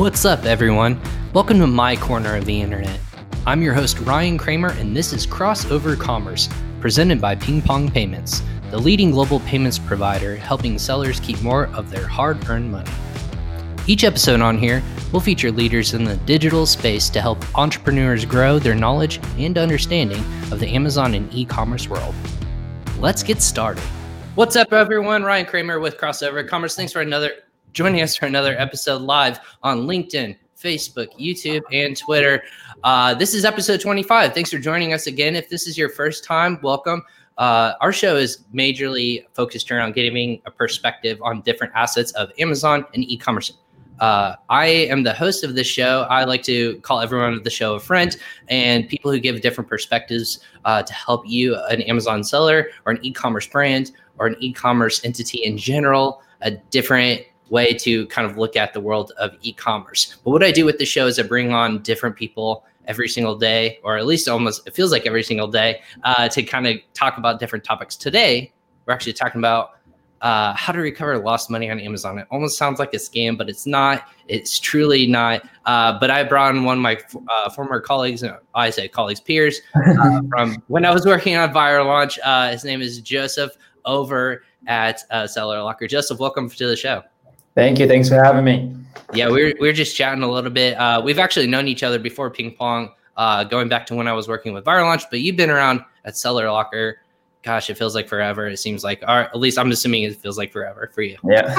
What's up, everyone? Welcome to my corner of the internet. I'm your host, Ryan Kramer, and this is Crossover Commerce, presented by Ping Pong Payments, the leading global payments provider helping sellers keep more of their hard earned money. Each episode on here will feature leaders in the digital space to help entrepreneurs grow their knowledge and understanding of the Amazon and e commerce world. Let's get started. What's up, everyone? Ryan Kramer with Crossover Commerce. Thanks for another joining us for another episode live on LinkedIn, Facebook, YouTube, and Twitter. Uh, this is episode 25. Thanks for joining us again. If this is your first time, welcome. Uh, our show is majorly focused around giving a perspective on different assets of Amazon and e commerce. Uh, I am the host of this show. I like to call everyone of the show a friend and people who give different perspectives uh, to help you, an Amazon seller or an e commerce brand or an e commerce entity in general, a different way to kind of look at the world of e-commerce. But what I do with the show is I bring on different people every single day, or at least almost it feels like every single day, uh, to kind of talk about different topics. Today, we're actually talking about uh, how to recover lost money on Amazon. It almost sounds like a scam, but it's not. It's truly not. Uh, but I brought in one of my uh, former colleagues, uh, I say colleagues, peers, uh, from when I was working on Viral Launch. Uh, his name is Joseph over at Seller Locker. Joseph, welcome to the show. Thank you. Thanks for having me. Yeah, we are we are just chatting a little bit. Uh, we've actually known each other before ping pong, uh, going back to when I was working with Viral Launch, but you've been around at Seller Locker. Gosh, it feels like forever. It seems like, or at least I'm assuming it feels like forever for you. Yeah.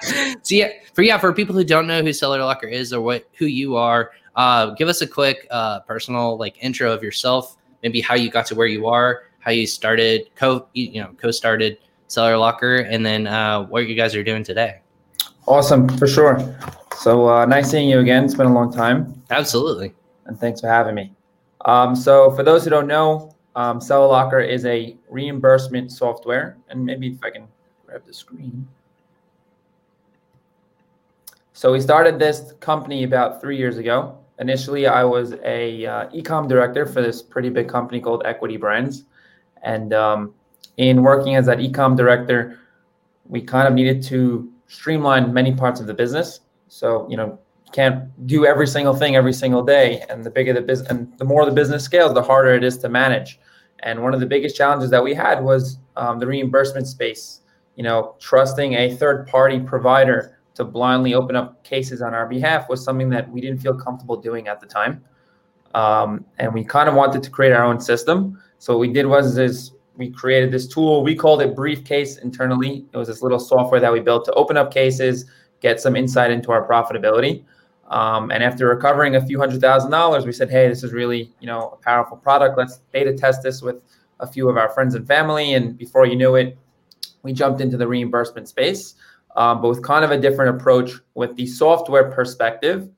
so yeah, for yeah, for people who don't know who Seller Locker is or what who you are, uh, give us a quick uh, personal like intro of yourself. Maybe how you got to where you are, how you started co you know co started Seller Locker, and then uh, what you guys are doing today. Awesome, for sure. So uh, nice seeing you again. It's been a long time. Absolutely. And thanks for having me. Um, so for those who don't know, um, Locker is a reimbursement software. And maybe if I can grab the screen. So we started this company about three years ago. Initially, I was a uh, ecom director for this pretty big company called Equity Brands. And um, in working as that ecom director, we kind of needed to streamline many parts of the business. So, you know, can't do every single thing every single day. And the bigger the business and the more the business scales, the harder it is to manage. And one of the biggest challenges that we had was um, the reimbursement space. You know, trusting a third party provider to blindly open up cases on our behalf was something that we didn't feel comfortable doing at the time. Um, and we kind of wanted to create our own system. So what we did was is we created this tool. We called it Briefcase internally. It was this little software that we built to open up cases, get some insight into our profitability. Um, and after recovering a few hundred thousand dollars, we said, "Hey, this is really you know a powerful product. Let's beta test this with a few of our friends and family." And before you knew it, we jumped into the reimbursement space, um, but with kind of a different approach with the software perspective.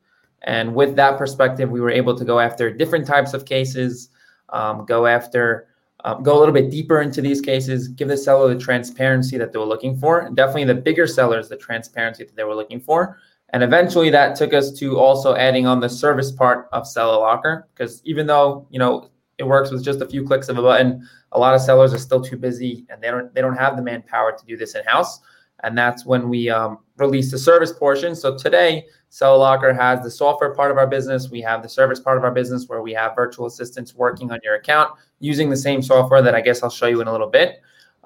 And with that perspective, we were able to go after different types of cases, um, go after um, go a little bit deeper into these cases, give the seller the transparency that they were looking for, and definitely the bigger sellers the transparency that they were looking for. And eventually that took us to also adding on the service part of Seller Locker, because even though you know it works with just a few clicks of a button, a lot of sellers are still too busy and they don't they don't have the manpower to do this in house. And that's when we um, released the service portion. So today, Seller Locker has the software part of our business. We have the service part of our business where we have virtual assistants working on your account using the same software that I guess I'll show you in a little bit,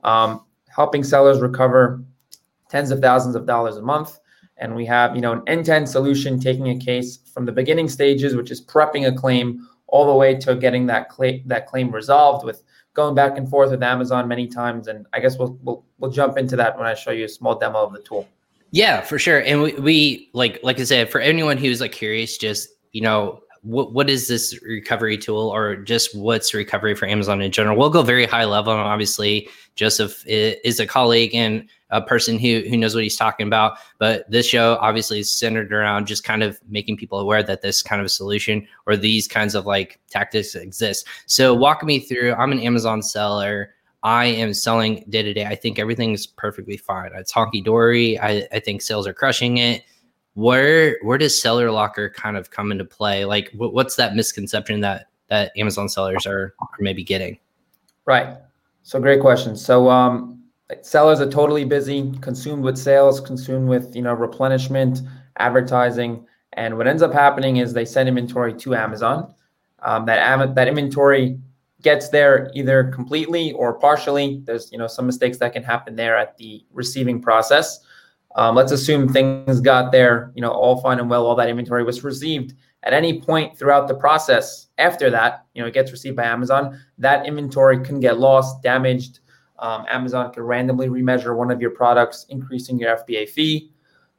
um, helping sellers recover tens of thousands of dollars a month. And we have, you know, an end-to-end solution taking a case from the beginning stages, which is prepping a claim, all the way to getting that claim that claim resolved with going back and forth with Amazon many times. And I guess we'll we'll, we'll jump into that when I show you a small demo of the tool. Yeah, for sure. And we, we like like I said, for anyone who's like curious, just you know, what what is this recovery tool or just what's recovery for Amazon in general? We'll go very high level. Obviously, Joseph is a colleague and a person who who knows what he's talking about. But this show obviously is centered around just kind of making people aware that this kind of a solution or these kinds of like tactics exist. So walk me through. I'm an Amazon seller. I am selling day to day. I think everything's perfectly fine. It's honky dory. I, I think sales are crushing it. Where where does seller locker kind of come into play? Like, what, what's that misconception that that Amazon sellers are, are maybe getting? Right. So great question. So um, sellers are totally busy, consumed with sales, consumed with you know replenishment, advertising, And what ends up happening is they send inventory to Amazon. Um, that that inventory gets there either completely or partially. There's you know some mistakes that can happen there at the receiving process. Um, let's assume things got there, you know, all fine and well. All that inventory was received at any point throughout the process. After that, you know, it gets received by Amazon. That inventory can get lost, damaged. Um, Amazon could randomly remeasure one of your products, increasing your FBA fee.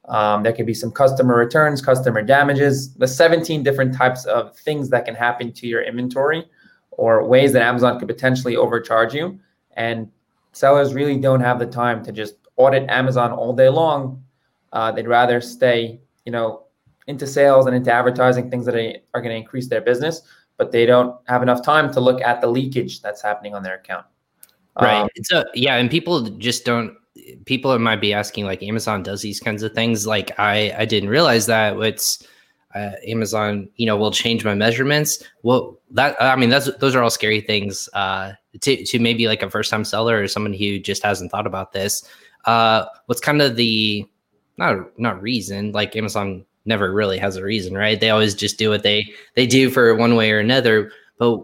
Um, there could be some customer returns, customer damages, the 17 different types of things that can happen to your inventory or ways that Amazon could potentially overcharge you. And sellers really don't have the time to just audit Amazon all day long. Uh, they'd rather stay, you know, into sales and into advertising, things that are going to increase their business, but they don't have enough time to look at the leakage that's happening on their account. Right. Um, so yeah, and people just don't. People might be asking like Amazon does these kinds of things. Like I, I didn't realize that it's uh, Amazon. You know, will change my measurements. Well, that I mean, that's those are all scary things. Uh, to to maybe like a first time seller or someone who just hasn't thought about this. Uh, what's kind of the not not reason? Like Amazon never really has a reason, right? They always just do what they they do for one way or another. But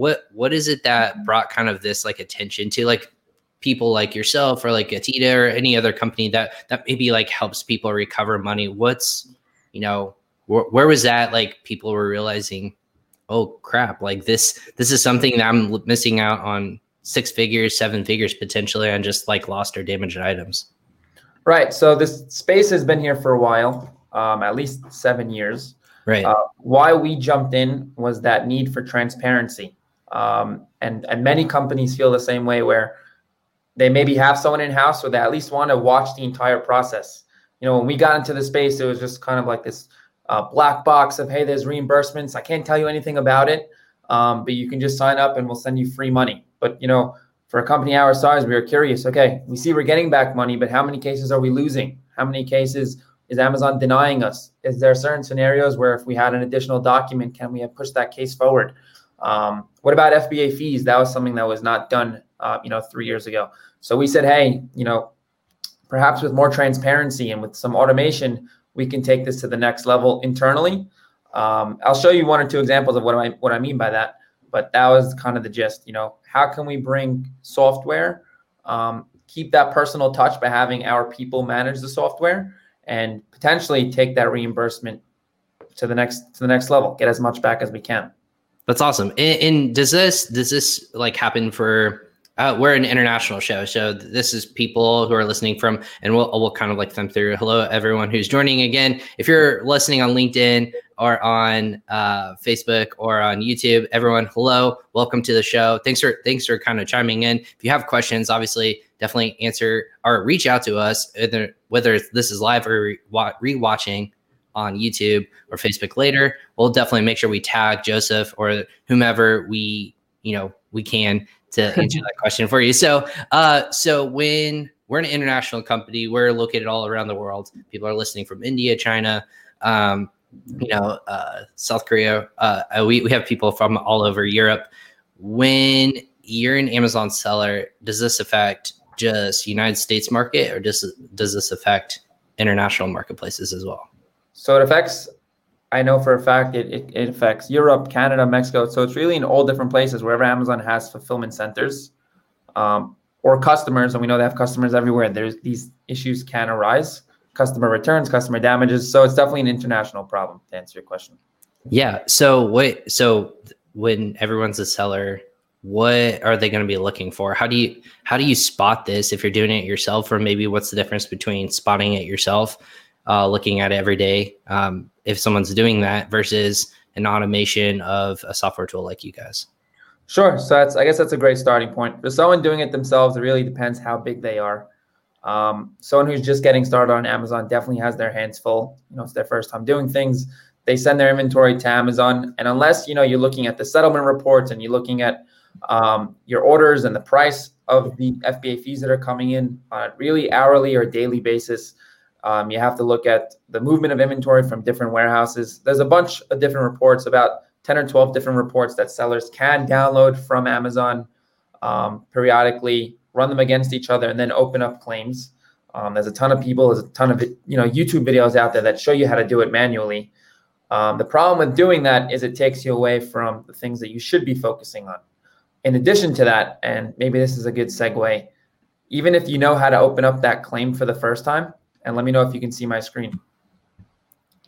what what is it that brought kind of this like attention to like people like yourself or like Getida or any other company that that maybe like helps people recover money? What's you know wh- where was that like people were realizing, oh crap, like this this is something that I'm missing out on six figures, seven figures potentially on just like lost or damaged items. Right. So this space has been here for a while, um, at least seven years. Right. Uh, why we jumped in was that need for transparency. Um, and, and many companies feel the same way where they maybe have someone in house or they at least want to watch the entire process. You know, when we got into the space, it was just kind of like this uh, black box of, hey, there's reimbursements. I can't tell you anything about it, um, but you can just sign up and we'll send you free money. But, you know, for a company our size, we were curious. Okay, we see we're getting back money, but how many cases are we losing? How many cases is Amazon denying us? Is there certain scenarios where if we had an additional document, can we have pushed that case forward? Um, what about FBA fees? That was something that was not done, uh, you know, three years ago. So we said, hey, you know, perhaps with more transparency and with some automation, we can take this to the next level internally. Um, I'll show you one or two examples of what I what I mean by that. But that was kind of the gist. You know, how can we bring software, um, keep that personal touch by having our people manage the software, and potentially take that reimbursement to the next to the next level, get as much back as we can. That's awesome. And, and does this does this like happen for? Uh, we're an international show, so this is people who are listening from, and we'll we'll kind of like them through. Hello, everyone who's joining again. If you're listening on LinkedIn or on uh, Facebook or on YouTube, everyone, hello, welcome to the show. Thanks for thanks for kind of chiming in. If you have questions, obviously, definitely answer or reach out to us, whether whether this is live or re-watching on YouTube or Facebook later, we'll definitely make sure we tag Joseph or whomever we, you know, we can to answer that question for you. So, uh, so when we're an international company, we're located all around the world. People are listening from India, China, um, you know, uh, South Korea. Uh, we we have people from all over Europe. When you're an Amazon seller, does this affect just United States market, or does does this affect international marketplaces as well? So it affects, I know for a fact, it, it, it affects Europe, Canada, Mexico. So it's really in all different places wherever Amazon has fulfillment centers um, or customers, and we know they have customers everywhere. There's these issues can arise, customer returns, customer damages. So it's definitely an international problem. To answer your question. Yeah. So wait. So when everyone's a seller, what are they going to be looking for? How do you how do you spot this if you're doing it yourself, or maybe what's the difference between spotting it yourself uh, looking at it every day um, if someone's doing that versus an automation of a software tool like you guys? Sure. So that's I guess that's a great starting point. For someone doing it themselves, it really depends how big they are. Um, someone who's just getting started on Amazon definitely has their hands full. You know, it's their first time doing things. They send their inventory to Amazon, and unless you know you're looking at the settlement reports and you're looking at um, your orders and the price of the FBA fees that are coming in on a really hourly or daily basis, um, you have to look at the movement of inventory from different warehouses. There's a bunch of different reports, about 10 or 12 different reports that sellers can download from Amazon um, periodically, run them against each other, and then open up claims. Um, there's a ton of people, there's a ton of you know YouTube videos out there that show you how to do it manually. Um, the problem with doing that is it takes you away from the things that you should be focusing on. In addition to that, and maybe this is a good segue, even if you know how to open up that claim for the first time, and let me know if you can see my screen.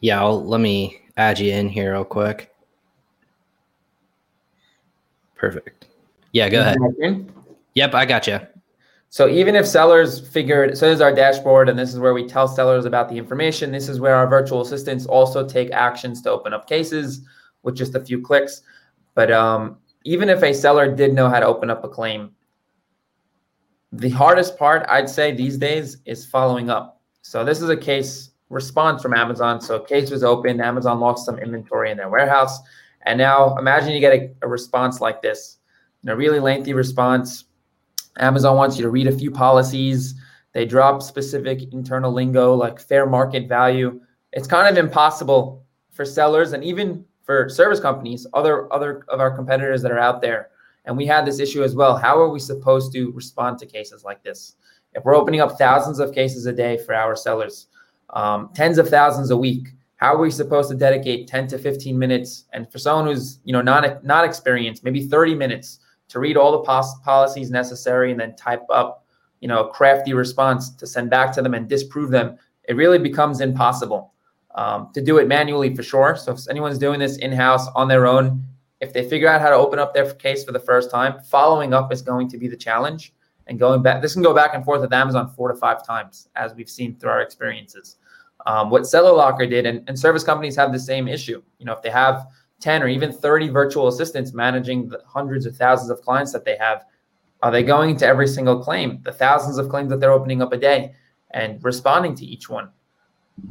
Yeah, I'll, let me add you in here real quick. Perfect. Yeah, go ahead. Yep, I got you. So even if sellers figured, so this is our dashboard, and this is where we tell sellers about the information. This is where our virtual assistants also take actions to open up cases with just a few clicks. But um, even if a seller did know how to open up a claim, the hardest part I'd say these days is following up. So this is a case response from Amazon. So case was open, Amazon lost some inventory in their warehouse. And now imagine you get a, a response like this, a really lengthy response Amazon wants you to read a few policies. They drop specific internal lingo like fair market value. It's kind of impossible for sellers and even for service companies, other other of our competitors that are out there. And we had this issue as well. How are we supposed to respond to cases like this? If we're opening up thousands of cases a day for our sellers, um, tens of thousands a week, how are we supposed to dedicate 10 to 15 minutes? And for someone who's you know not not experienced, maybe 30 minutes to read all the pos- policies necessary and then type up, you know, a crafty response to send back to them and disprove them, it really becomes impossible um, to do it manually for sure. So if anyone's doing this in house on their own, if they figure out how to open up their case for the first time, following up is going to be the challenge. And going back, this can go back and forth with Amazon four to five times, as we've seen through our experiences. Um, what Seller Locker did, and, and service companies have the same issue. You know, if they have 10 or even 30 virtual assistants managing the hundreds of thousands of clients that they have are they going to every single claim the thousands of claims that they're opening up a day and responding to each one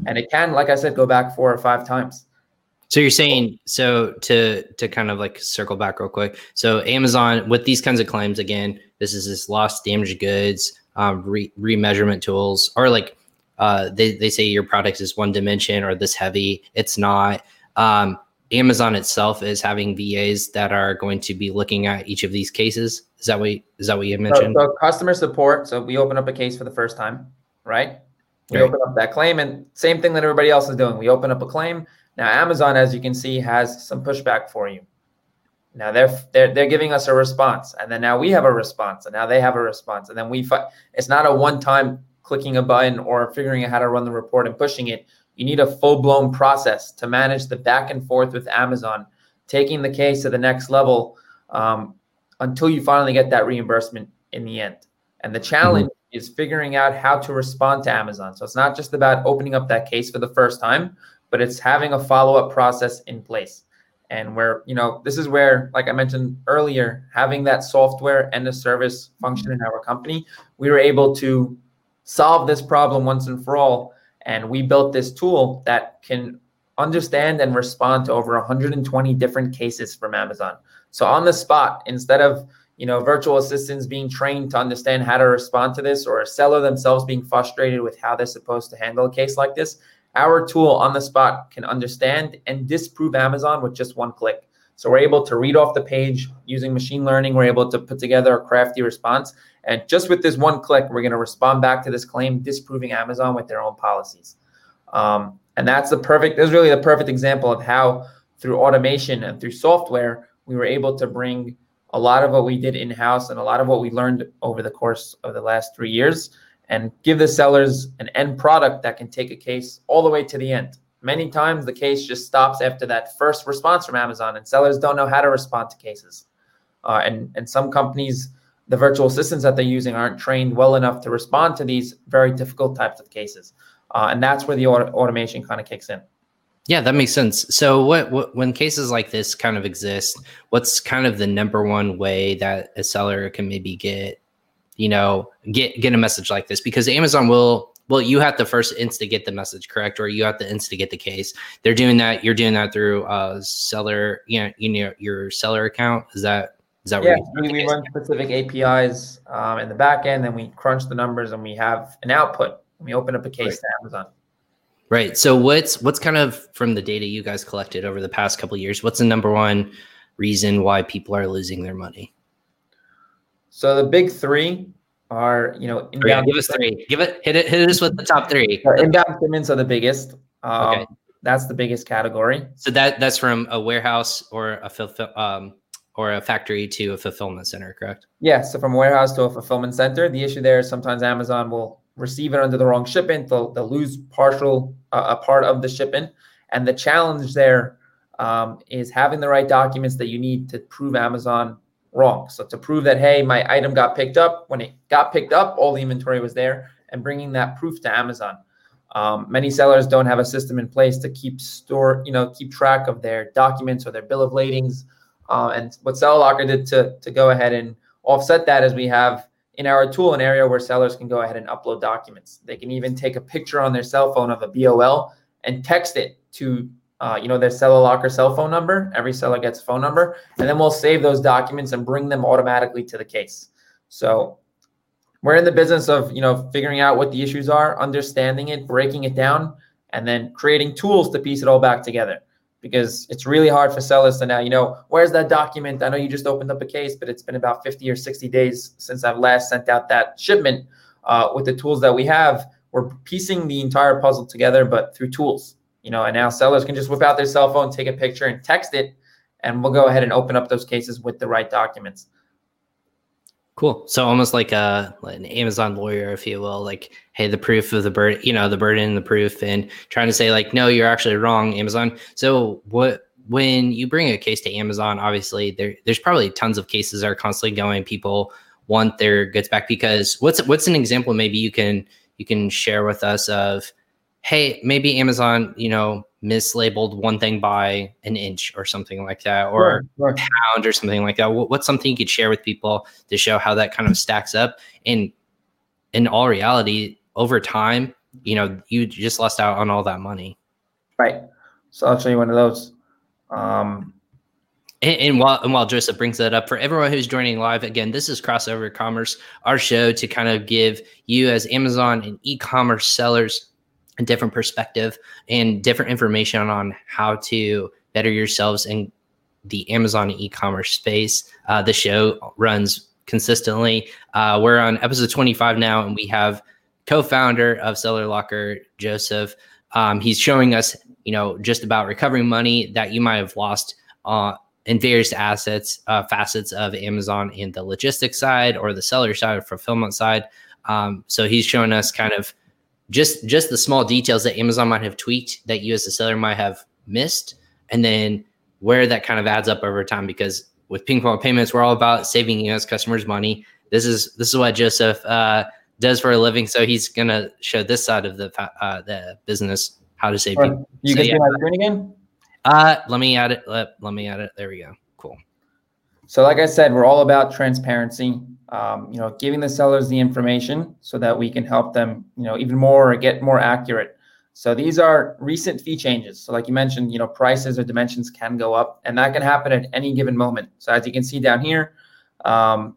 and it can like i said go back four or five times so you're saying so to to kind of like circle back real quick so amazon with these kinds of claims again this is this lost damaged goods um, re- remeasurement tools or like uh, they, they say your product is one dimension or this heavy it's not um, Amazon itself is having VAs that are going to be looking at each of these cases. Is that what is that what you mentioned? So, so customer support. So we open up a case for the first time, right? We right. open up that claim, and same thing that everybody else is doing. We open up a claim. Now Amazon, as you can see, has some pushback for you. Now they're they're they're giving us a response, and then now we have a response, and now they have a response, and then we. Fi- it's not a one-time clicking a button or figuring out how to run the report and pushing it you need a full blown process to manage the back and forth with Amazon, taking the case to the next level um, until you finally get that reimbursement in the end. And the challenge mm-hmm. is figuring out how to respond to Amazon. So it's not just about opening up that case for the first time, but it's having a follow up process in place. And where, you know, this is where, like I mentioned earlier, having that software and the service function in our company, we were able to solve this problem once and for all and we built this tool that can understand and respond to over 120 different cases from Amazon. So on the spot, instead of you know virtual assistants being trained to understand how to respond to this or a seller themselves being frustrated with how they're supposed to handle a case like this, our tool on the spot can understand and disprove Amazon with just one click. So we're able to read off the page using machine learning. We're able to put together a crafty response. And just with this one click, we're going to respond back to this claim, disproving Amazon with their own policies. Um, and that's the perfect, this is really the perfect example of how through automation and through software, we were able to bring a lot of what we did in-house and a lot of what we learned over the course of the last three years and give the sellers an end product that can take a case all the way to the end. Many times the case just stops after that first response from Amazon, and sellers don't know how to respond to cases. Uh, and and some companies, the virtual assistants that they're using aren't trained well enough to respond to these very difficult types of cases, uh, and that's where the auto- automation kind of kicks in. Yeah, that makes sense. So, what, what when cases like this kind of exist, what's kind of the number one way that a seller can maybe get, you know, get get a message like this? Because Amazon will well, you have to first instigate the message, correct? Or you have to instigate the case. They're doing that. You're doing that through uh, seller, you know, you know, your seller account. Is that is that yeah? We, we run specific APIs um, in the back end, and we crunch the numbers, and we have an output. And we open up a case right. to Amazon. Right. So what's what's kind of from the data you guys collected over the past couple years? What's the number one reason why people are losing their money? So the big three are you know inbound. give us three. Give it. Hit it. Hit us with the top three. inbound payments are the biggest. Um, okay. That's the biggest category. So that that's from a warehouse or a fulfill, um, or a factory to a fulfillment center, correct? Yeah. So from a warehouse to a fulfillment center, the issue there is sometimes Amazon will receive it under the wrong shipment. They'll, they'll lose partial uh, a part of the shipment, and the challenge there um, is having the right documents that you need to prove Amazon wrong. So to prove that hey, my item got picked up when it got picked up, all the inventory was there, and bringing that proof to Amazon. Um, many sellers don't have a system in place to keep store, you know, keep track of their documents or their bill of ladings. Uh, and what SellerLocker did to to go ahead and offset that is we have in our tool an area where sellers can go ahead and upload documents. They can even take a picture on their cell phone of a BOL and text it to uh, you know their SellerLocker cell phone number. Every seller gets a phone number, and then we'll save those documents and bring them automatically to the case. So we're in the business of you know figuring out what the issues are understanding it breaking it down and then creating tools to piece it all back together because it's really hard for sellers to now you know where's that document i know you just opened up a case but it's been about 50 or 60 days since i've last sent out that shipment uh, with the tools that we have we're piecing the entire puzzle together but through tools you know and now sellers can just whip out their cell phone take a picture and text it and we'll go ahead and open up those cases with the right documents Cool. So almost like a an Amazon lawyer, if you will, like, hey, the proof of the burden, you know, the burden and the proof, and trying to say like, no, you're actually wrong, Amazon. So what when you bring a case to Amazon, obviously there there's probably tons of cases that are constantly going. People want their goods back because what's what's an example maybe you can you can share with us of, hey, maybe Amazon, you know, mislabeled one thing by an inch or something like that, or sure, sure. pound or something like that. What's something you could share with people to show how that kind of stacks up? And in all reality, over time, you know, you just lost out on all that money. Right. So I'll show you one of those. Um, and, and, while and while Joseph brings that up for everyone who's joining live, again, this is Crossover Commerce, our show to kind of give you as Amazon and e-commerce sellers a different perspective and different information on how to better yourselves in the Amazon e-commerce space. Uh, the show runs consistently. Uh, we're on episode 25 now, and we have co-founder of Seller Locker, Joseph. Um, he's showing us, you know, just about recovering money that you might have lost uh, in various assets, uh, facets of Amazon in the logistics side or the seller side or fulfillment side. Um, so he's showing us kind of just just the small details that Amazon might have tweaked that you as a seller might have missed, and then where that kind of adds up over time. Because with ping pong payments, we're all about saving U.S. customers money. This is this is what Joseph uh, does for a living. So he's gonna show this side of the uh, the business how to save right. You so, yeah. my screen again? Uh, let me add it. Let, let me add it. There we go. So, like I said, we're all about transparency um, you know, giving the sellers the information so that we can help them, you know, even more or get more accurate. So these are recent fee changes. So like you mentioned, you know, prices or dimensions can go up, and that can happen at any given moment. So as you can see down here, um,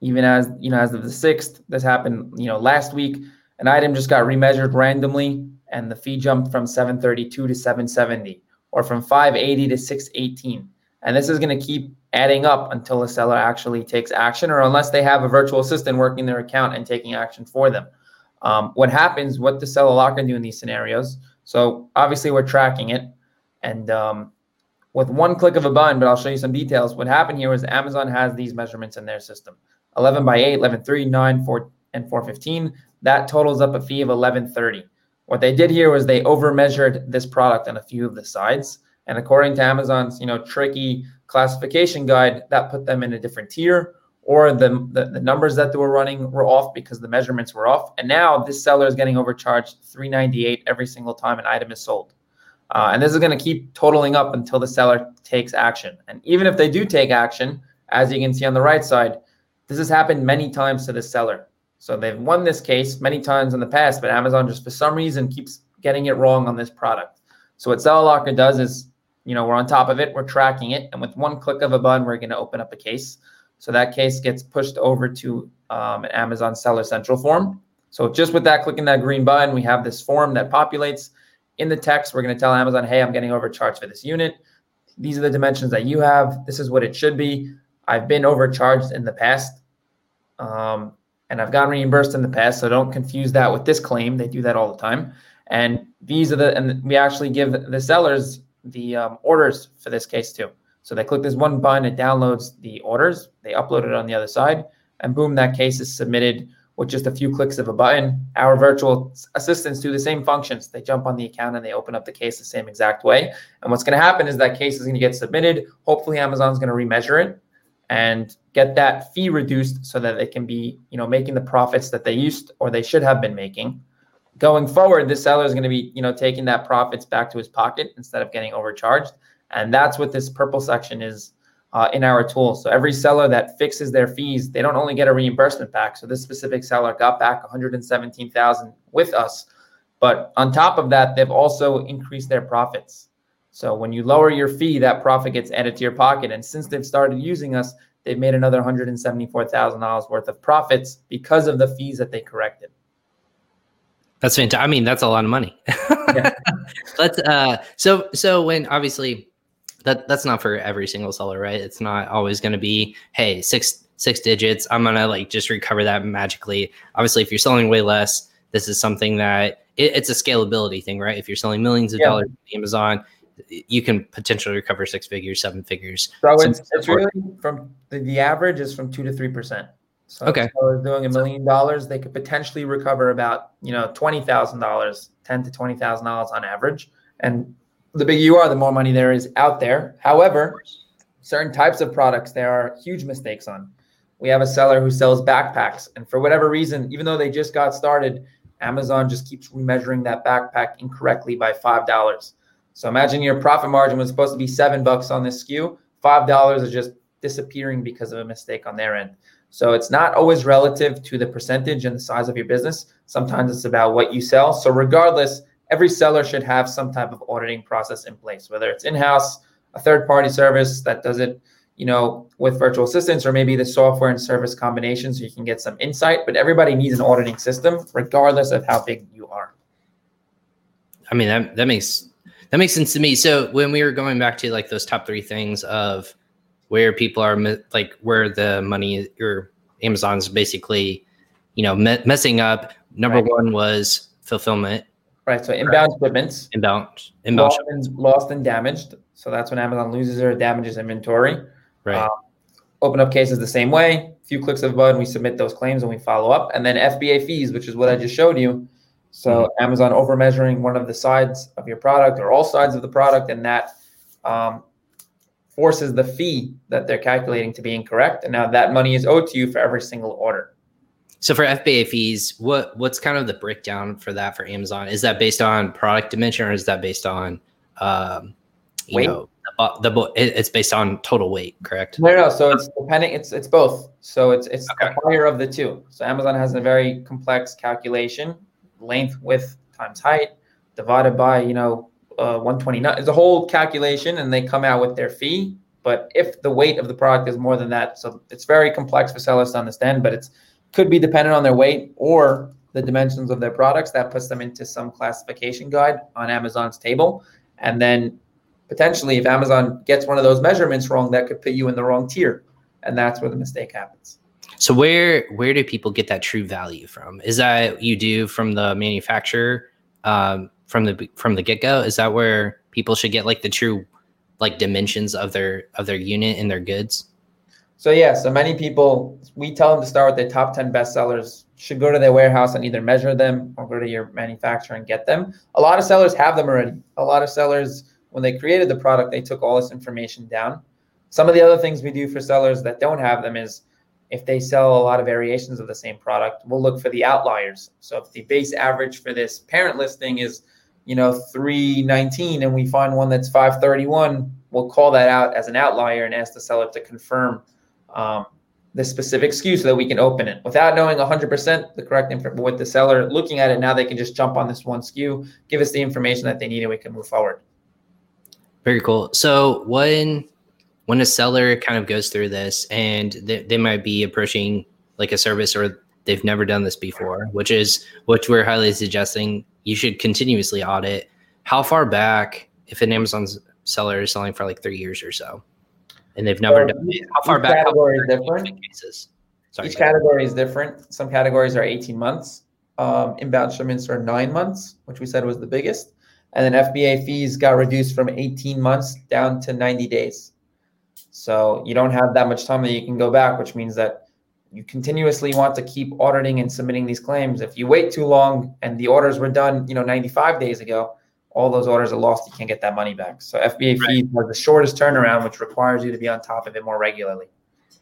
even as you know, as of the sixth, this happened, you know, last week, an item just got remeasured randomly, and the fee jumped from 732 to 770, or from 580 to 618. And this is going to keep adding up until the seller actually takes action or unless they have a virtual assistant working their account and taking action for them. Um, what happens, what the SellerLocker do in these scenarios? So obviously we're tracking it. And um, with one click of a button, but I'll show you some details. What happened here was Amazon has these measurements in their system 11 by 8, 11, 3, 9, 4, and 415. That totals up a fee of 1130. What they did here was they over measured this product on a few of the sides. And according to Amazon's, you know, tricky classification guide, that put them in a different tier, or the, the, the numbers that they were running were off because the measurements were off. And now this seller is getting overcharged 398 every single time an item is sold. Uh, and this is going to keep totaling up until the seller takes action. And even if they do take action, as you can see on the right side, this has happened many times to the seller. So they've won this case many times in the past, but Amazon just for some reason keeps getting it wrong on this product. So what SellerLocker does is you know, we're on top of it, we're tracking it, and with one click of a button, we're going to open up a case. So that case gets pushed over to um, an Amazon Seller Central form. So just with that, clicking that green button, we have this form that populates. In the text, we're going to tell Amazon, hey, I'm getting overcharged for this unit. These are the dimensions that you have. This is what it should be. I've been overcharged in the past, um, and I've gotten reimbursed in the past. So don't confuse that with this claim. They do that all the time. And these are the, and we actually give the sellers the um, orders for this case too. So they click this one button, it downloads the orders, they upload it on the other side, and boom, that case is submitted with just a few clicks of a button. Our virtual assistants do the same functions. They jump on the account and they open up the case the same exact way. And what's going to happen is that case is going to get submitted. Hopefully, Amazon's going to remeasure it and get that fee reduced so that they can be, you know, making the profits that they used or they should have been making. Going forward, the seller is going to be, you know, taking that profits back to his pocket instead of getting overcharged. And that's what this purple section is uh, in our tool. So every seller that fixes their fees, they don't only get a reimbursement back. So this specific seller got back 117,000 with us, but on top of that, they've also increased their profits. So when you lower your fee, that profit gets added to your pocket. And since they've started using us, they've made another $174,000 worth of profits because of the fees that they corrected. That's fantastic. I mean, that's a lot of money. yeah. Let's uh so so when obviously that that's not for every single seller, right? It's not always going to be, hey, six six digits. I'm gonna like just recover that magically. Obviously, if you're selling way less, this is something that it, it's a scalability thing, right? If you're selling millions of yeah. dollars on Amazon, you can potentially recover six figures, seven figures. So it's, it's really from the, the average is from two to three percent. So okay. if doing a million dollars, they could potentially recover about you know twenty thousand dollars, ten to twenty thousand dollars on average. And the bigger you are, the more money there is out there. However, certain types of products there are huge mistakes on. We have a seller who sells backpacks, and for whatever reason, even though they just got started, Amazon just keeps remeasuring that backpack incorrectly by five dollars. So imagine your profit margin was supposed to be seven bucks on this SKU, five dollars is just disappearing because of a mistake on their end. So it's not always relative to the percentage and the size of your business. Sometimes it's about what you sell. So regardless, every seller should have some type of auditing process in place, whether it's in-house, a third-party service that does it, you know, with virtual assistants, or maybe the software and service combination, so you can get some insight. But everybody needs an auditing system, regardless of how big you are. I mean, that that makes that makes sense to me. So when we were going back to like those top three things of where people are like where the money or Amazon's basically, you know, me- messing up. Number right. one was fulfillment Right. So inbound right. shipments. Inbound. Inbound lost and, lost and damaged. So that's when Amazon loses or damages inventory. Right. Um, open up cases the same way. A few clicks of a button, we submit those claims and we follow up. And then FBA fees, which is what I just showed you. So mm-hmm. Amazon over measuring one of the sides of your product or all sides of the product, and that um, forces the fee that they're calculating to be incorrect. And now that money is owed to you for every single order. So for FBA fees, what what's kind of the breakdown for that for Amazon? Is that based on product dimension or is that based on um, you weight? know the, the it's based on total weight, correct? No, no. So it's depending. It's it's both. So it's it's okay. a higher of the two. So Amazon has a very complex calculation: length, width times height divided by you know uh, 129. It's a whole calculation, and they come out with their fee. But if the weight of the product is more than that, so it's very complex for sellers to understand. But it's could be dependent on their weight or the dimensions of their products. That puts them into some classification guide on Amazon's table. And then potentially, if Amazon gets one of those measurements wrong, that could put you in the wrong tier. And that's where the mistake happens. So where where do people get that true value from? Is that you do from the manufacturer um, from the from the get go? Is that where people should get like the true like dimensions of their of their unit and their goods? So yeah, so many people we tell them to start with their top 10 bestsellers, should go to their warehouse and either measure them or go to your manufacturer and get them. A lot of sellers have them already. A lot of sellers, when they created the product, they took all this information down. Some of the other things we do for sellers that don't have them is if they sell a lot of variations of the same product, we'll look for the outliers. So if the base average for this parent listing is, you know, 319 and we find one that's 531, we'll call that out as an outlier and ask the seller to confirm um, the specific SKU so that we can open it without knowing 100% the correct information. With the seller looking at it now, they can just jump on this one SKU, give us the information that they need, and we can move forward. Very cool. So when when a seller kind of goes through this and they, they might be approaching like a service or they've never done this before, which is which we're highly suggesting you should continuously audit. How far back, if an Amazon seller is selling for like three years or so, and they've never so done it. How far back? Category is different. Cases? Sorry, each category is different. Some categories are 18 months. um, inbound shipments are nine months, which we said was the biggest. And then FBA fees got reduced from 18 months down to 90 days. So you don't have that much time that you can go back, which means that you continuously want to keep auditing and submitting these claims. If you wait too long and the orders were done, you know, 95 days ago, all those orders are lost. You can't get that money back. So FBA right. fees are the shortest turnaround, which requires you to be on top of it more regularly.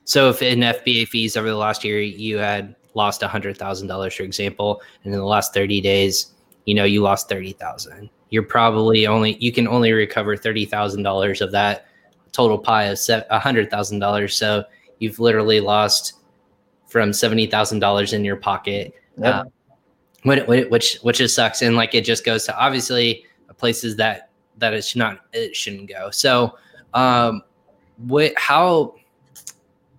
So if in FBA fees over the last year you had lost hundred thousand dollars, for example, and in the last 30 days, you know, you lost 30,000. You're probably only, you can only recover $30,000 of that total pie of $100,000. So you've literally lost from $70,000 in your pocket. Yep. Uh, which, which just sucks. And like, it just goes to obviously places that, that it should not, it shouldn't go. So, um, what, how,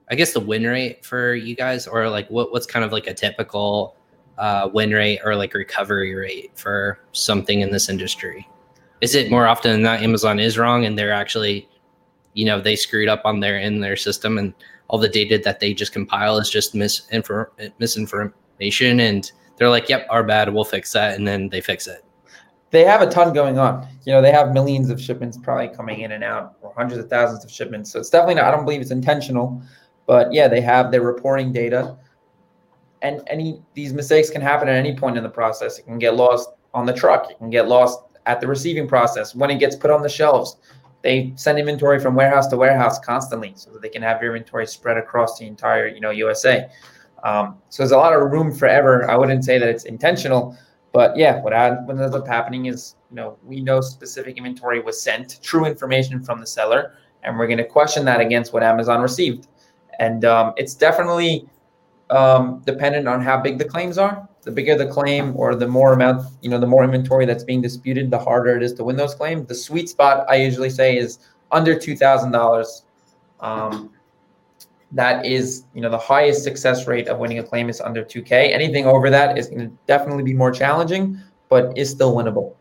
I guess the win rate for you guys, or like what, what's kind of like a typical uh, win rate or like recovery rate for something in this industry? Is it more often than not Amazon is wrong and they're actually, you know, they screwed up on their in their system and all the data that they just compile is just misinfor- misinformation and they're like, "Yep, our bad, we'll fix that," and then they fix it. They have a ton going on. You know, they have millions of shipments probably coming in and out, or hundreds of thousands of shipments. So it's definitely not. I don't believe it's intentional, but yeah, they have their reporting data and any these mistakes can happen at any point in the process. It can get lost on the truck. It can get lost at the receiving process when it gets put on the shelves. They send inventory from warehouse to warehouse constantly, so that they can have inventory spread across the entire you know USA. Um, so there's a lot of room for error. I wouldn't say that it's intentional, but yeah, what I, what ends up happening is you know we know specific inventory was sent, true information from the seller, and we're going to question that against what Amazon received. And um, it's definitely um, dependent on how big the claims are. The bigger the claim or the more amount, you know, the more inventory that's being disputed, the harder it is to win those claims. The sweet spot I usually say is under two thousand um, dollars. That is, you know, the highest success rate of winning a claim is under 2K. Anything over that is going to definitely be more challenging, but is still winnable.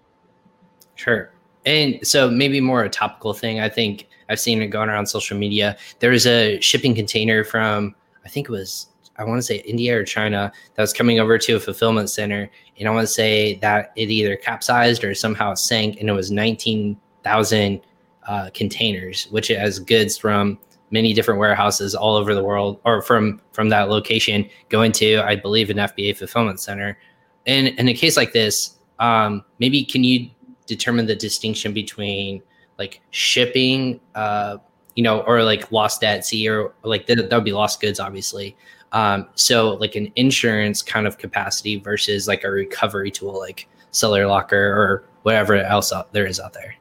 Sure. And so maybe more a topical thing. I think I've seen it going around social media. There was a shipping container from I think it was I want to say India or China that was coming over to a fulfillment center, and I want to say that it either capsized or somehow sank, and it was nineteen thousand uh, containers, which has goods from many different warehouses all over the world, or from from that location going to, I believe, an FBA fulfillment center. And in a case like this, um, maybe can you determine the distinction between like shipping, uh, you know, or like lost at sea, or like that, that would be lost goods, obviously. Um, so like an insurance kind of capacity versus like a recovery tool like Seller Locker or whatever else out there is out there.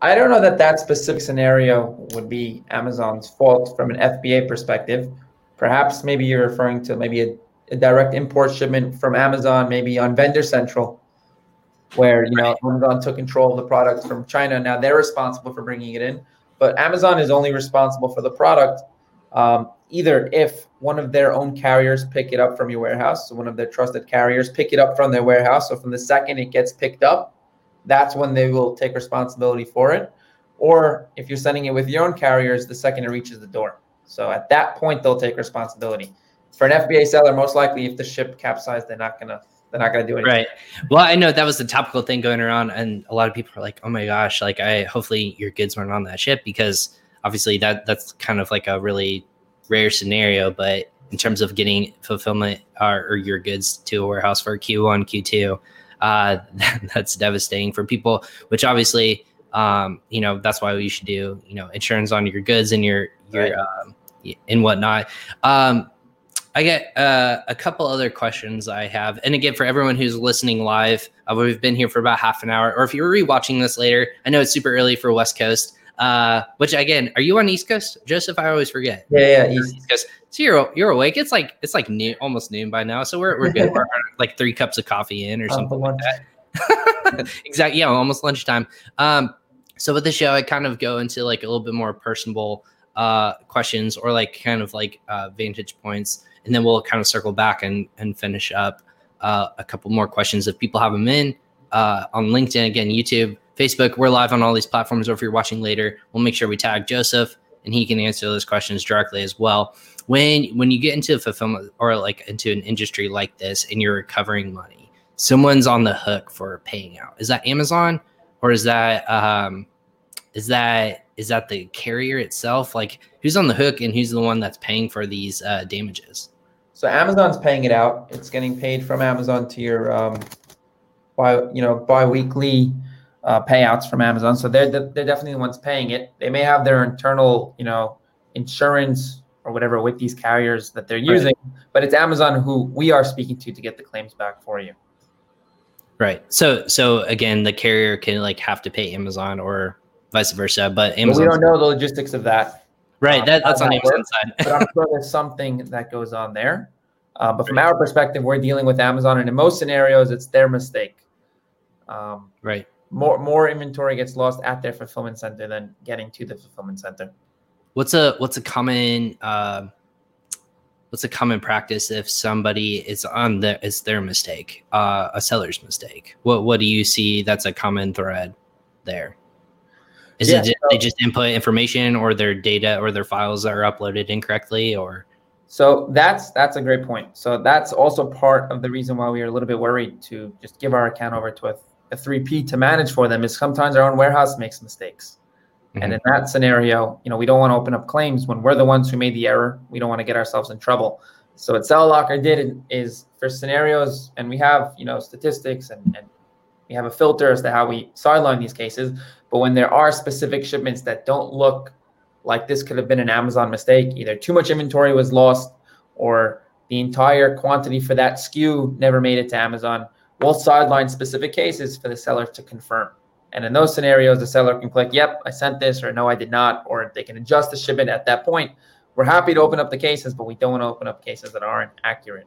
I don't know that that specific scenario would be Amazon's fault from an FBA perspective. Perhaps maybe you're referring to maybe a, a direct import shipment from Amazon, maybe on Vendor Central, where you know Amazon took control of the product from China. Now they're responsible for bringing it in, but Amazon is only responsible for the product um, either if one of their own carriers pick it up from your warehouse, so one of their trusted carriers pick it up from their warehouse. So from the second it gets picked up, that's when they will take responsibility for it. Or if you're sending it with your own carriers, the second it reaches the door. So at that point, they'll take responsibility. For an FBA seller, most likely, if the ship capsized, they're not gonna they're not gonna do anything. Right. Well, I know that was the topical thing going around, and a lot of people are like, "Oh my gosh!" Like, I hopefully your goods weren't on that ship because obviously that that's kind of like a really rare scenario, but in terms of getting fulfillment or, or your goods to a warehouse for Q1, Q2, uh, that's devastating for people. Which obviously, um, you know, that's why we should do, you know, insurance on your goods and your your right. um, and whatnot. Um, I get uh, a couple other questions I have, and again, for everyone who's listening live, uh, we've been here for about half an hour. Or if you're rewatching this later, I know it's super early for West Coast. Uh, which again, are you on East Coast, Joseph? I always forget. Yeah, yeah, East. East Coast. So you're you're awake. It's like it's like noon, almost noon by now. So we're we're good. we're like three cups of coffee in or something like that. exactly. Yeah, almost lunchtime. Um, so with the show, I kind of go into like a little bit more personable uh questions or like kind of like uh vantage points, and then we'll kind of circle back and and finish up uh, a couple more questions if people have them in uh on LinkedIn again, YouTube Facebook. We're live on all these platforms. Or if you're watching later, we'll make sure we tag Joseph and he can answer those questions directly as well. When when you get into fulfillment or like into an industry like this and you're recovering money, someone's on the hook for paying out? Is that Amazon or is that um, is that is that the carrier itself? Like who's on the hook and who's the one that's paying for these uh, damages? So Amazon's paying it out. It's getting paid from Amazon to your um, bi you know biweekly uh, payouts from Amazon. So they're they're definitely the ones paying it. They may have their internal you know insurance or whatever with these carriers that they're using, right. but it's Amazon who we are speaking to to get the claims back for you. Right. So so again, the carrier can like have to pay Amazon or vice versa, but Amazon. we don't know the logistics of that. Right. Um, that, that's on Amazon's side. but I'm sure there's something that goes on there. Uh, but from right. our perspective, we're dealing with Amazon, and in most scenarios, it's their mistake. Um, right. More more inventory gets lost at their fulfillment center than getting to the fulfillment center. What's a what's a common uh, what's a common practice if somebody is on the it's their mistake, uh, a seller's mistake? What what do you see that's a common thread there? Is yeah, it so, they just input information or their data or their files are uploaded incorrectly or? So that's that's a great point. So that's also part of the reason why we are a little bit worried to just give our account over to a, a 3P to manage for them is sometimes our own warehouse makes mistakes. Mm-hmm. And in that scenario, you know, we don't want to open up claims when we're the ones who made the error. We don't want to get ourselves in trouble. So what Cell SellerLocker did is for scenarios, and we have, you know, statistics and, and we have a filter as to how we sideline these cases. But when there are specific shipments that don't look like this could have been an Amazon mistake, either too much inventory was lost or the entire quantity for that SKU never made it to Amazon, we'll sideline specific cases for the seller to confirm. And in those scenarios, the seller can click, yep, I sent this, or no, I did not, or they can adjust the shipment at that point. We're happy to open up the cases, but we don't want to open up cases that aren't accurate.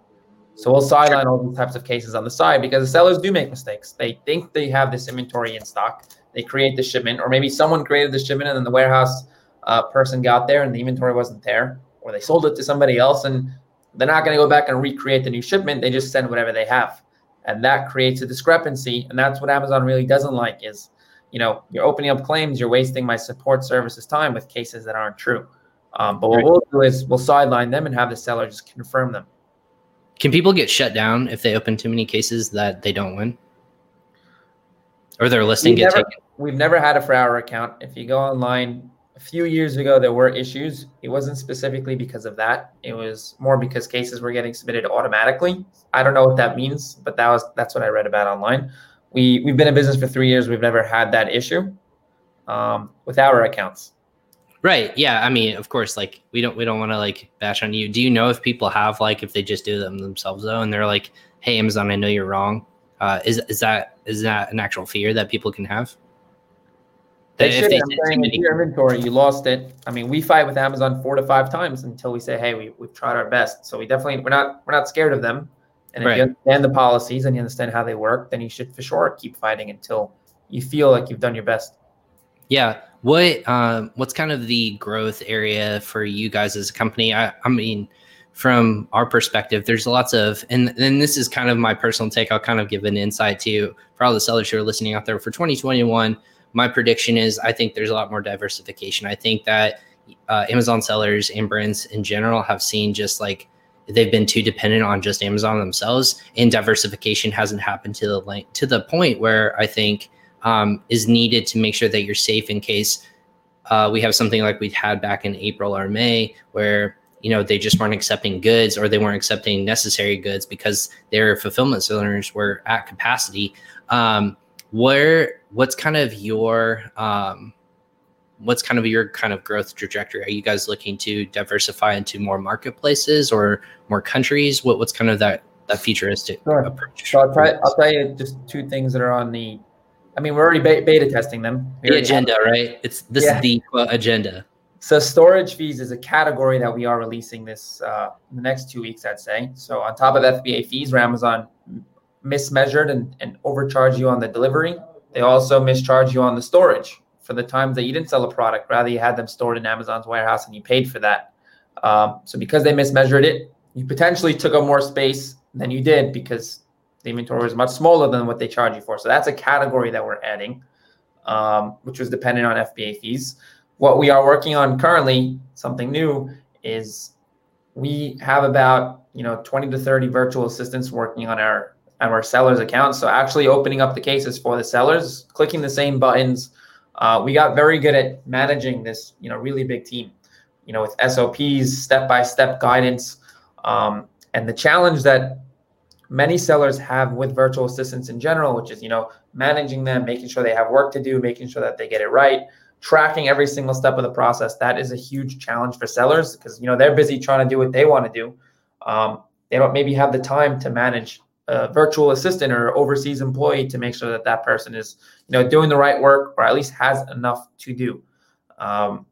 So we'll sideline all these types of cases on the side because the sellers do make mistakes. They think they have this inventory in stock they create the shipment, or maybe someone created the shipment and then the warehouse uh, person got there and the inventory wasn't there, or they sold it to somebody else and they're not going to go back and recreate the new shipment. They just send whatever they have, and that creates a discrepancy. And that's what Amazon really doesn't like is, you know, you're opening up claims, you're wasting my support services time with cases that aren't true. Um, but what right. we'll do is we'll sideline them and have the seller just confirm them. Can people get shut down if they open too many cases that they don't win? Or their listing get taken? we've never had a for our account. If you go online, a few years ago there were issues. It wasn't specifically because of that. It was more because cases were getting submitted automatically. I don't know what that means, but that was that's what I read about online. We we've been in business for three years. We've never had that issue um, with our accounts. Right. Yeah. I mean, of course, like we don't we don't want to like bash on you. Do you know if people have like if they just do them themselves though, and they're like, "Hey, Amazon, I know you're wrong." Uh, is is that is that an actual fear that people can have? They should. They saying your inventory, you lost it. I mean, we fight with Amazon four to five times until we say, "Hey, we we've tried our best." So we definitely we're not we're not scared of them. And if right. you understand the policies and you understand how they work, then you should for sure keep fighting until you feel like you've done your best. Yeah. What um, what's kind of the growth area for you guys as a company? I, I mean, from our perspective, there's lots of, and then this is kind of my personal take. I'll kind of give an insight to for all the sellers who are listening out there for 2021 my prediction is I think there's a lot more diversification. I think that uh, Amazon sellers and brands in general have seen just like they've been too dependent on just Amazon themselves, and diversification hasn't happened to the to the point where I think um, is needed to make sure that you're safe in case uh, we have something like we had back in April or May, where you know they just weren't accepting goods or they weren't accepting necessary goods because their fulfillment centers were at capacity. Um, where what's kind of your um, what's kind of your kind of growth trajectory? Are you guys looking to diversify into more marketplaces or more countries? What what's kind of that that futuristic sure. approach? So I'll try. I'll tell you just two things that are on the. I mean, we're already beta testing them. We the agenda, right? It's this yeah. is the agenda. So storage fees is a category that we are releasing this uh, the next two weeks, I'd say. So on top of FBA fees, where Amazon mismeasured and, and overcharge you on the delivery. They also mischarge you on the storage for the times that you didn't sell a product. Rather, you had them stored in Amazon's warehouse and you paid for that. Um, so because they mismeasured it, you potentially took up more space than you did because the inventory was much smaller than what they charge you for. So that's a category that we're adding, um, which was dependent on FBA fees. What we are working on currently, something new, is we have about you know 20 to 30 virtual assistants working on our our sellers' accounts. So actually opening up the cases for the sellers, clicking the same buttons. Uh, we got very good at managing this, you know, really big team, you know, with SOPs, step-by-step guidance. Um, and the challenge that many sellers have with virtual assistants in general, which is, you know, managing them, making sure they have work to do, making sure that they get it right, tracking every single step of the process. That is a huge challenge for sellers because, you know, they're busy trying to do what they want to do. Um, they don't maybe have the time to manage a virtual assistant or overseas employee to make sure that that person is you know doing the right work or at least has enough to do. Um,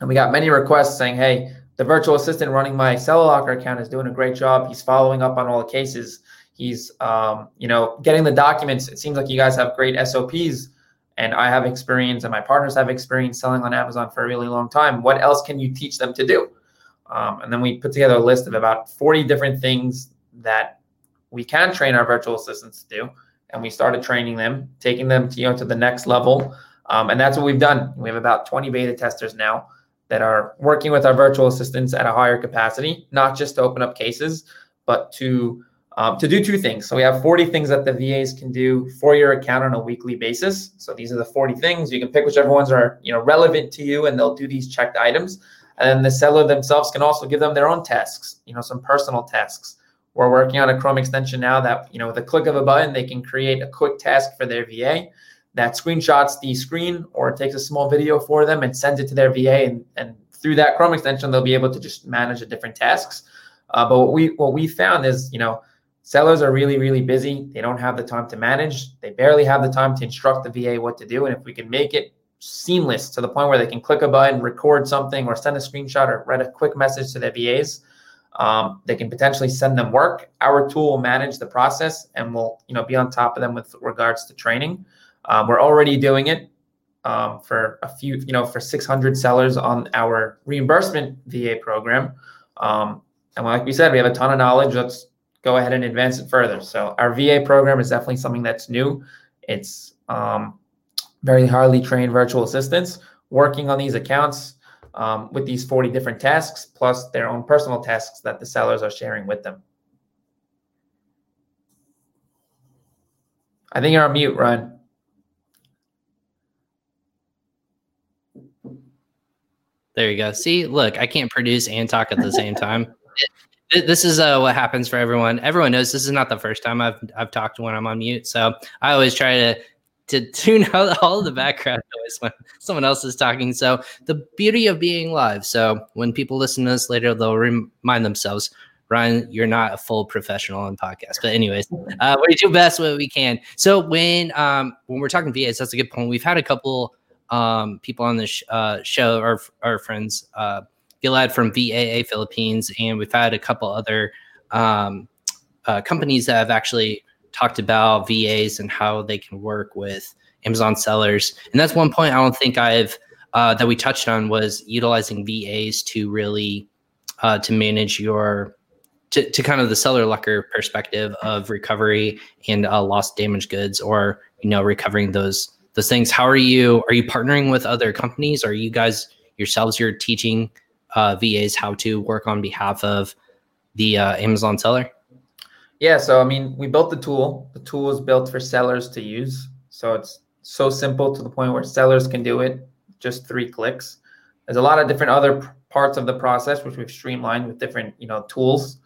and we got many requests saying hey the virtual assistant running my seller locker account is doing a great job. He's following up on all the cases. He's um, you know getting the documents. It seems like you guys have great sops and i have experience and my partners have experience selling on amazon for a really long time. What else can you teach them to do? Um, and then we put together a list of about 40 different things that we can train our virtual assistants to do. And we started training them, taking them to, you know, to the next level. Um, and that's what we've done. We have about 20 beta testers now that are working with our virtual assistants at a higher capacity, not just to open up cases, but to um, to do two things. So we have 40 things that the VAs can do for your account on a weekly basis. So these are the 40 things. You can pick whichever ones are you know relevant to you, and they'll do these checked items. And then the seller themselves can also give them their own tasks, you know, some personal tasks. We're working on a Chrome extension now that, you know, with a click of a button, they can create a quick task for their VA that screenshots the screen or takes a small video for them and sends it to their VA. And, and through that Chrome extension, they'll be able to just manage the different tasks. Uh, but what we what we found is, you know, sellers are really really busy. They don't have the time to manage. They barely have the time to instruct the VA what to do. And if we can make it seamless to the point where they can click a button, record something, or send a screenshot or write a quick message to their VAs, um, they can potentially send them work. Our tool will manage the process and will, you know, be on top of them with regards to training. Um, we're already doing it um, for a few, you know, for 600 sellers on our reimbursement VA program. Um, and like we said, we have a ton of knowledge. Let's go ahead and advance it further. So our VA program is definitely something that's new. It's um, very highly trained virtual assistants working on these accounts um, with these 40 different tasks, plus their own personal tasks that the sellers are sharing with them. I think you're on mute, Ryan. There you go. See, look, I can't produce and talk at the same time. this is uh, what happens for everyone. Everyone knows this is not the first time I've I've talked when I'm on mute. So I always try to to tune out all the background noise when someone else is talking. So the beauty of being live. So when people listen to this later, they'll remind themselves, Ryan, you're not a full professional on podcast. But anyways, uh, we do best what we can. So when um, when we're talking VAs, that's a good point. We've had a couple um, people on the sh- uh, show, our our friends, uh, Gilad from VAA Philippines, and we've had a couple other um, uh, companies that have actually talked about VAs and how they can work with Amazon sellers. And that's one point I don't think I've uh, that we touched on was utilizing VAs to really uh, to manage your to, to kind of the seller locker perspective of recovery and uh, lost damage goods or you know recovering those those things. How are you? Are you partnering with other companies? Are you guys yourselves? You're teaching uh, VAs how to work on behalf of the uh, Amazon seller. Yeah, so I mean, we built the tool. The tool is built for sellers to use. So it's so simple to the point where sellers can do it just three clicks. There's a lot of different other parts of the process which we've streamlined with different, you know, tools.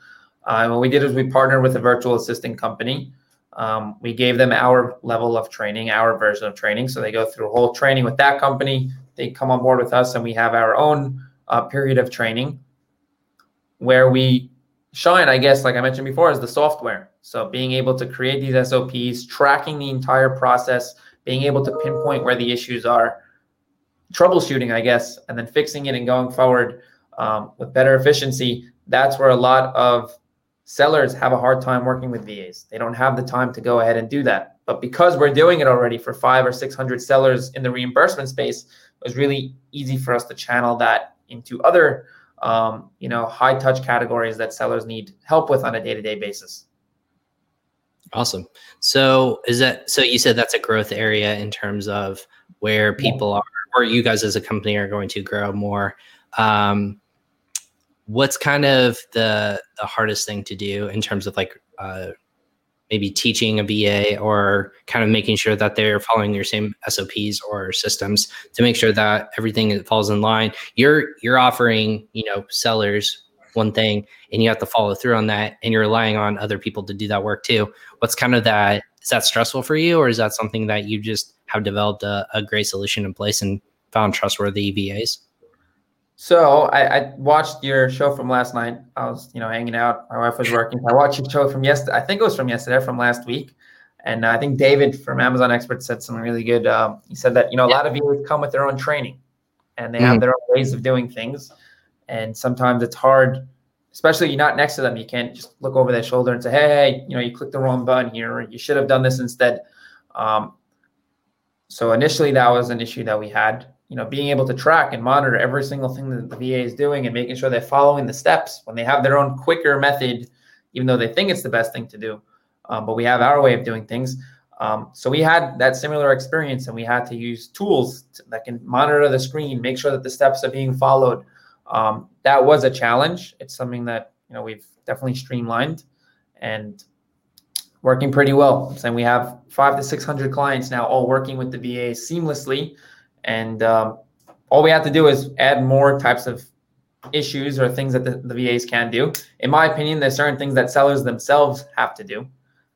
Uh, what we did is we partnered with a virtual assistant company. Um, we gave them our level of training, our version of training. So they go through a whole training with that company. They come on board with us, and we have our own uh, period of training where we Shine, I guess, like I mentioned before, is the software. So being able to create these SOPs, tracking the entire process, being able to pinpoint where the issues are, troubleshooting, I guess, and then fixing it and going forward um, with better efficiency. That's where a lot of sellers have a hard time working with VAs. They don't have the time to go ahead and do that. But because we're doing it already for five or 600 sellers in the reimbursement space, it was really easy for us to channel that into other um, you know, high touch categories that sellers need help with on a day to day basis. Awesome. So is that so? You said that's a growth area in terms of where people are, or you guys as a company are going to grow more. Um, what's kind of the the hardest thing to do in terms of like uh, maybe teaching a VA or kind of making sure that they're following your same SOPs or systems to make sure that everything falls in line. You're you're offering, you know, sellers one thing and you have to follow through on that and you're relying on other people to do that work too. What's kind of that is that stressful for you or is that something that you just have developed a, a great solution in place and found trustworthy VAs? So I, I, watched your show from last night. I was, you know, hanging out. My wife was working. I watched your show from yesterday. I think it was from yesterday, from last week. And I think David from Amazon Expert said something really good. Um, he said that you know a lot of you come with their own training, and they have mm-hmm. their own ways of doing things. And sometimes it's hard, especially you're not next to them. You can't just look over their shoulder and say, "Hey, hey you know, you clicked the wrong button here, or you should have done this instead." Um, so initially, that was an issue that we had you know, being able to track and monitor every single thing that the VA is doing and making sure they're following the steps when they have their own quicker method, even though they think it's the best thing to do. Um, but we have our way of doing things. Um, so we had that similar experience, and we had to use tools to, that can monitor the screen, make sure that the steps are being followed. Um, that was a challenge. It's something that you know we've definitely streamlined and working pretty well. And we have five to six hundred clients now, all working with the VA seamlessly and um, all we have to do is add more types of issues or things that the, the VAs can do. In my opinion, there's certain things that sellers themselves have to do.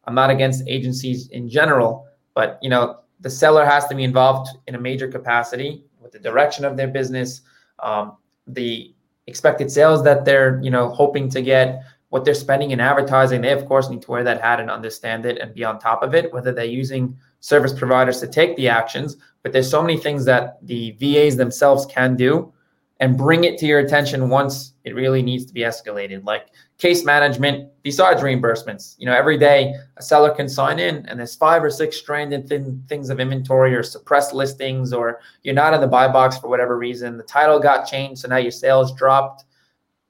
I'm not against agencies in general, but you know, the seller has to be involved in a major capacity with the direction of their business, um, the expected sales that they're you know hoping to get, what they're spending in advertising. They of course need to wear that hat and understand it and be on top of it. Whether they're using service providers to take the actions, but there's so many things that the VAs themselves can do and bring it to your attention once it really needs to be escalated. Like case management, besides reimbursements, you know, every day a seller can sign in and there's five or six stranded thin things of inventory or suppressed listings, or you're not in the buy box for whatever reason. The title got changed, so now your sales dropped.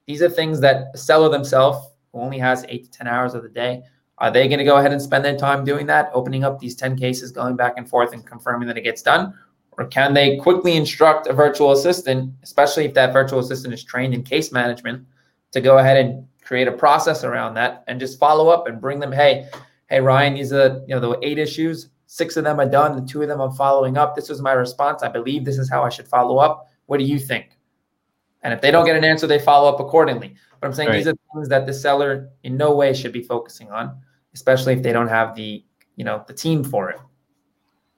These are things that a seller themselves, who only has eight to 10 hours of the day, are they going to go ahead and spend their time doing that, opening up these 10 cases, going back and forth and confirming that it gets done? Or can they quickly instruct a virtual assistant, especially if that virtual assistant is trained in case management, to go ahead and create a process around that and just follow up and bring them, hey, hey, Ryan, these are you know the eight issues. Six of them are done, the two of them I'm following up. This was my response. I believe this is how I should follow up. What do you think? And if they don't get an answer, they follow up accordingly. But I'm saying right. these are things that the seller in no way should be focusing on especially if they don't have the you know the team for it.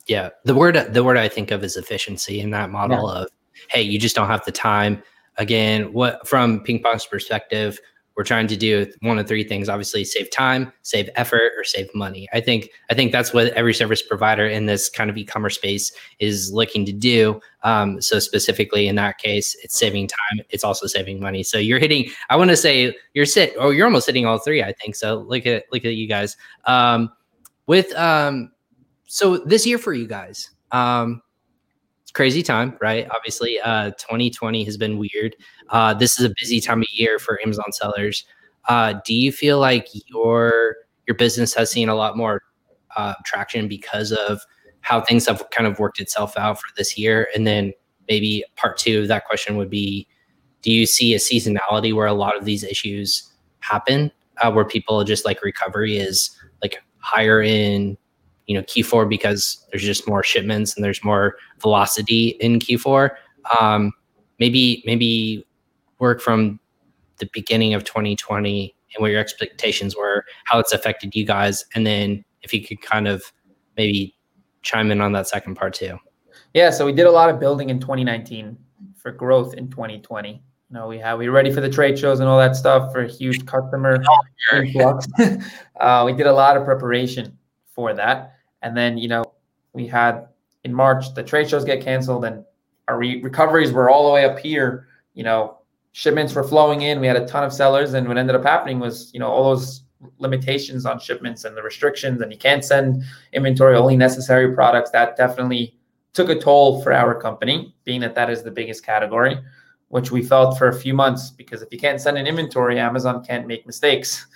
Yeah, the word the word I think of is efficiency in that model yeah. of hey, you just don't have the time. Again, what from ping pong's perspective, we're trying to do one of three things obviously save time save effort or save money. I think i think that's what every service provider in this kind of e-commerce space is looking to do. Um, so specifically in that case it's saving time it's also saving money. So you're hitting i want to say you're sit or you're almost hitting all three i think so look at look at you guys. Um, with um, so this year for you guys um, crazy time, right? Obviously, uh, 2020 has been weird. Uh, this is a busy time of year for Amazon sellers. Uh, do you feel like your your business has seen a lot more uh, traction because of how things have kind of worked itself out for this year? And then maybe part two of that question would be: Do you see a seasonality where a lot of these issues happen, uh, where people just like recovery is like higher in you know Q4 because there's just more shipments and there's more velocity in Q4. Um, maybe maybe work from the beginning of 2020 and what your expectations were, how it's affected you guys, and then if you could kind of maybe chime in on that second part too. Yeah, so we did a lot of building in 2019 for growth in 2020. You know, we had we were ready for the trade shows and all that stuff for a huge customer influx. uh, we did a lot of preparation for that. And then, you know, we had in March the trade shows get canceled and our re- recoveries were all the way up here. You know, shipments were flowing in. We had a ton of sellers. And what ended up happening was, you know, all those limitations on shipments and the restrictions, and you can't send inventory, only necessary products. That definitely took a toll for our company, being that that is the biggest category, which we felt for a few months because if you can't send an inventory, Amazon can't make mistakes.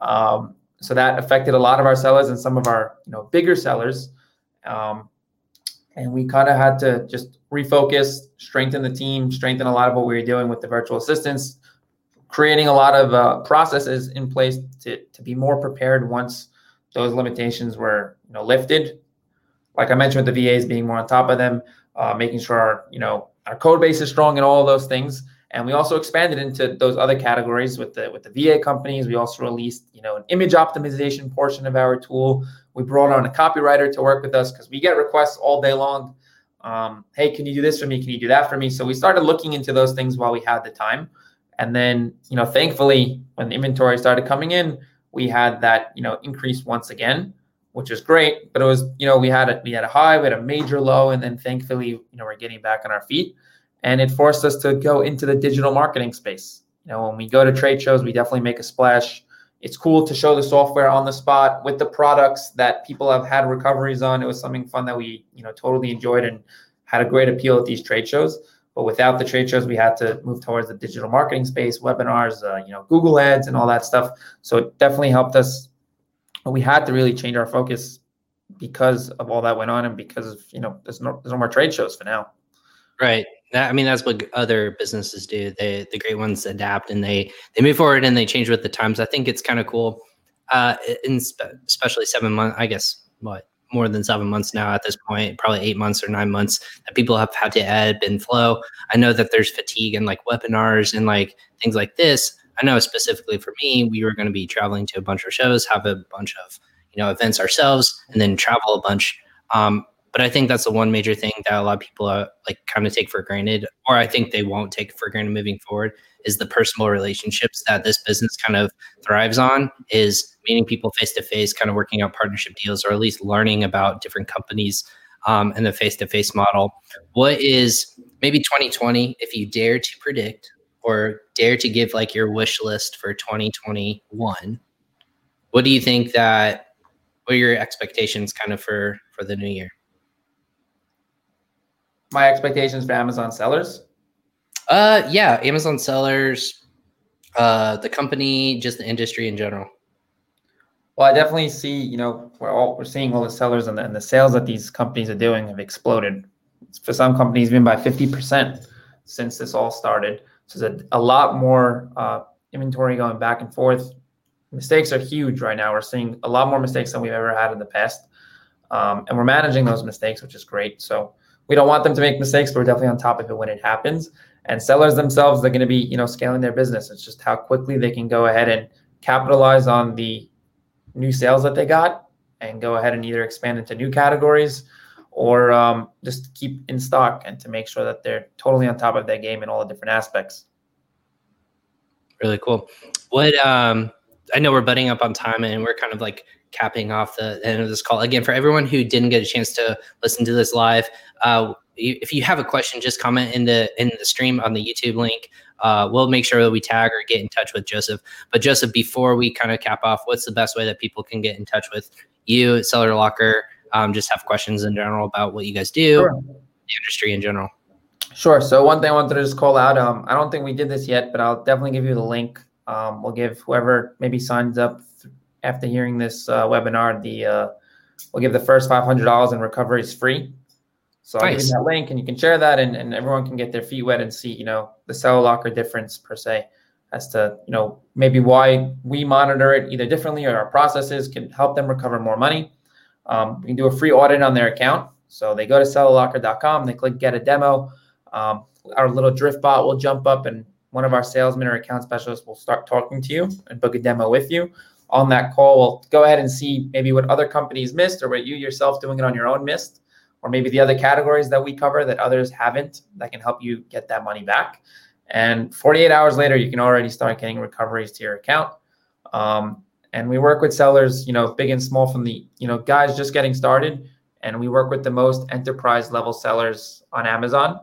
Um, so that affected a lot of our sellers and some of our you know bigger sellers um, and we kind of had to just refocus strengthen the team strengthen a lot of what we were doing with the virtual assistants creating a lot of uh, processes in place to, to be more prepared once those limitations were you know lifted. Like I mentioned, with the VAs being more on top of them, uh, making sure our you know our code base is strong and all those things. And we also expanded into those other categories with the with the VA companies. We also released you know an image optimization portion of our tool. We brought on a copywriter to work with us because we get requests all day long. Um, hey, can you do this for me? Can you do that for me? So we started looking into those things while we had the time. And then, you know, thankfully, when the inventory started coming in, we had that, you know, increase once again, which is great. But it was, you know, we had a we had a high, we had a major low, and then thankfully, you know, we're getting back on our feet. And it forced us to go into the digital marketing space. You know, when we go to trade shows, we definitely make a splash. It's cool to show the software on the spot with the products that people have had recoveries on. It was something fun that we, you know, totally enjoyed and had a great appeal at these trade shows. But without the trade shows, we had to move towards the digital marketing space, webinars, uh, you know, Google Ads, and all that stuff. So it definitely helped us. But we had to really change our focus because of all that went on, and because of you know, there's no there's no more trade shows for now. Right. That, I mean, that's what other businesses do. They the great ones adapt and they they move forward and they change with the times. I think it's kind of cool. Uh, spe- especially seven months, I guess what more than seven months now at this point, probably eight months or nine months that people have had to ebb and flow. I know that there's fatigue and like webinars and like things like this. I know specifically for me, we were going to be traveling to a bunch of shows, have a bunch of you know events ourselves, and then travel a bunch. Um, but I think that's the one major thing that a lot of people are like kind of take for granted, or I think they won't take for granted moving forward, is the personal relationships that this business kind of thrives on. Is meeting people face to face, kind of working out partnership deals, or at least learning about different companies um, and the face to face model. What is maybe 2020, if you dare to predict or dare to give like your wish list for 2021? What do you think that? What are your expectations kind of for for the new year? My expectations for Amazon sellers? Uh, yeah, Amazon sellers, uh, the company, just the industry in general. Well, I definitely see. You know, we're all we're seeing all the sellers and the, and the sales that these companies are doing have exploded. For some companies, even by fifty percent since this all started. So there's a, a lot more uh, inventory going back and forth. Mistakes are huge right now. We're seeing a lot more mistakes than we've ever had in the past, um, and we're managing those mistakes, which is great. So we don't want them to make mistakes, but we're definitely on top of it when it happens. And sellers themselves, they're going to be, you know, scaling their business. It's just how quickly they can go ahead and capitalize on the new sales that they got and go ahead and either expand into new categories or um, just keep in stock and to make sure that they're totally on top of their game in all the different aspects. Really cool. What um, I know we're butting up on time and we're kind of like capping off the end of this call. Again, for everyone who didn't get a chance to listen to this live, uh, if you have a question, just comment in the in the stream on the YouTube link. Uh, we'll make sure that we tag or get in touch with Joseph. But Joseph, before we kind of cap off, what's the best way that people can get in touch with you at Seller Locker? Um, just have questions in general about what you guys do, sure. the industry in general. Sure. So one thing I wanted to just call out. Um, I don't think we did this yet, but I'll definitely give you the link. Um, we'll give whoever maybe signs up after hearing this uh, webinar, the uh, we'll give the first five hundred dollars in recoveries free. So I'll give you that link, and you can share that, and, and everyone can get their feet wet and see, you know, the Seller Locker difference per se, as to you know maybe why we monitor it either differently or our processes can help them recover more money. Um, we can do a free audit on their account. So they go to sellerlocker.com, they click get a demo. Um, our little drift bot will jump up, and one of our salesmen or account specialists will start talking to you and book a demo with you on that call, we'll go ahead and see maybe what other companies missed or what you yourself doing it on your own missed, or maybe the other categories that we cover that others haven't that can help you get that money back. And 48 hours later, you can already start getting recoveries to your account. Um, and we work with sellers, you know, big and small from the, you know, guys just getting started. And we work with the most enterprise level sellers on Amazon.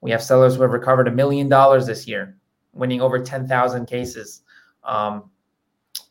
We have sellers who have recovered a million dollars this year, winning over 10,000 cases. Um,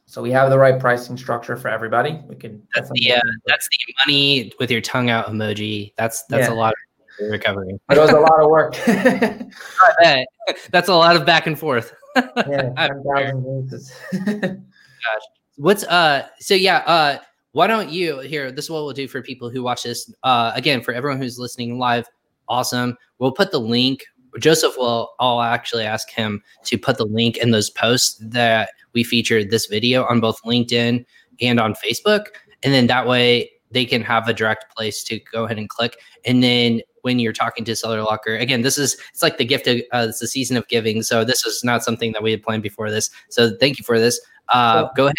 so we have the right pricing structure for everybody. We can. That's the uh, that's the money with your tongue out emoji. That's that's yeah. a lot of recovery. It was a lot of work. that's a lot of back and forth. yeah, ten thousand cases. Gosh, what's uh? So yeah, uh, why don't you here? This is what we'll do for people who watch this. Uh, again, for everyone who's listening live, awesome. We'll put the link Joseph will, I'll actually ask him to put the link in those posts that we featured this video on both LinkedIn and on Facebook. and then that way they can have a direct place to go ahead and click. And then when you're talking to Seller Locker, again, this is it's like the gift of uh, it's the season of giving. So this is not something that we had planned before this. So thank you for this. Uh. Go ahead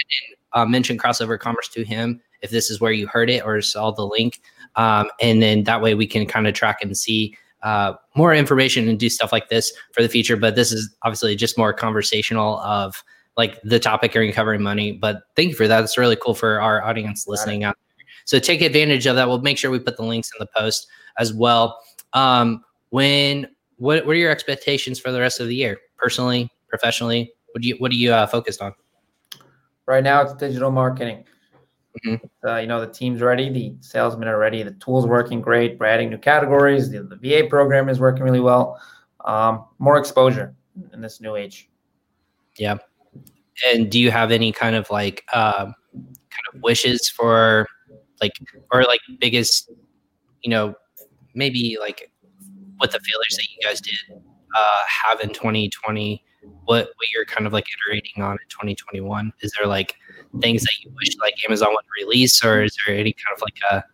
and uh, mention crossover commerce to him if this is where you heard it or saw the link, um, and then that way we can kind of track and see uh, more information and do stuff like this for the future. But this is obviously just more conversational of like the topic you're covering money. But thank you for that. It's really cool for our audience listening out there. So take advantage of that. We'll make sure we put the links in the post as well. Um, when what what are your expectations for the rest of the year, personally, professionally? What do you what are you uh, focused on? Right now, it's digital marketing. Mm-hmm. Uh, you know, the team's ready, the salesmen are ready, the tool's working great. We're adding new categories. The, the VA program is working really well. Um, more exposure in this new age. Yeah. And do you have any kind of like uh, kind of wishes for like or like biggest, you know, maybe like what the failures that you guys did uh, have in 2020 what what you're kind of like iterating on in 2021 is there like things that you wish like amazon would release or is there any kind of like a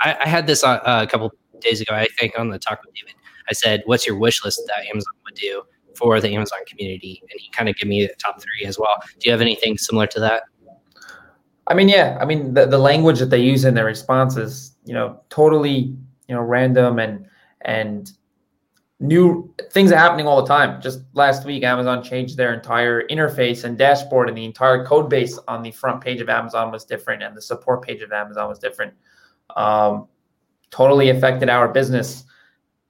i, I had this uh, a couple days ago i think on the talk with david. I said what's your wish list that amazon would do for the amazon community? And he kind of gave me the top three as well. Do you have anything similar to that? I mean yeah. I mean the, the language that they use in their responses you know totally you know random and and new things are happening all the time. Just last week, Amazon changed their entire interface and dashboard, and the entire code base on the front page of Amazon was different, and the support page of Amazon was different. Um, totally affected our business.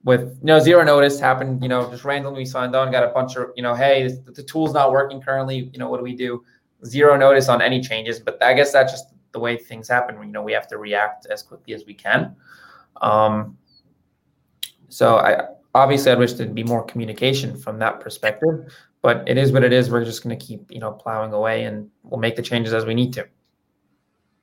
With you know zero notice happened, you know, just randomly signed on, got a bunch of you know, hey, the tool's not working currently. You know, what do we do? Zero notice on any changes, but I guess that's just the way things happen. You know, we have to react as quickly as we can. Um, so I obviously I'd wish there'd be more communication from that perspective, but it is what it is. We're just going to keep, you know, plowing away and we'll make the changes as we need to.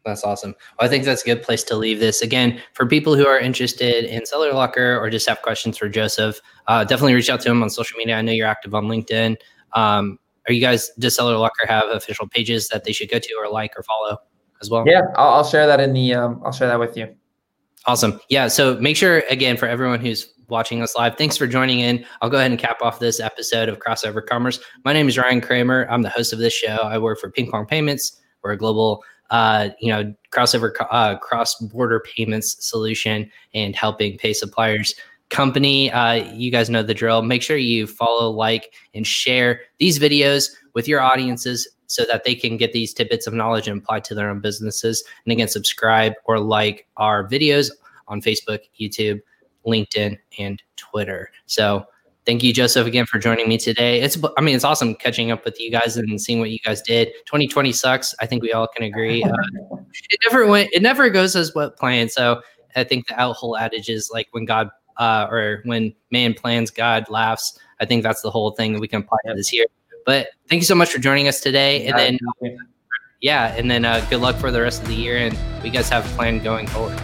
That's awesome. Well, I think that's a good place to leave this. Again, for people who are interested in Seller Locker or just have questions for Joseph, uh, definitely reach out to him on social media. I know you're active on LinkedIn. Um, are you guys, does Seller Locker have official pages that they should go to or like or follow as well? Yeah, I'll, I'll share that in the, um, I'll share that with you. Awesome. Yeah. So make sure, again, for everyone who's watching us live, thanks for joining in. I'll go ahead and cap off this episode of Crossover Commerce. My name is Ryan Kramer. I'm the host of this show. I work for Ping Pong Payments. We're a global, uh, you know, crossover, uh, cross border payments solution and helping pay suppliers company. Uh, you guys know the drill. Make sure you follow, like, and share these videos with your audiences so that they can get these tidbits of knowledge and apply to their own businesses. And again, subscribe or like our videos on Facebook, YouTube, LinkedIn, and Twitter. So thank you, Joseph, again for joining me today. It's I mean, it's awesome catching up with you guys and seeing what you guys did. 2020 sucks. I think we all can agree. Uh, it never went. It never goes as what planned. So I think the whole adage is like when God uh, or when man plans, God laughs. I think that's the whole thing that we can apply to this year. But thank you so much for joining us today. And then, yeah, and then uh, good luck for the rest of the year. And we guys have a plan going forward.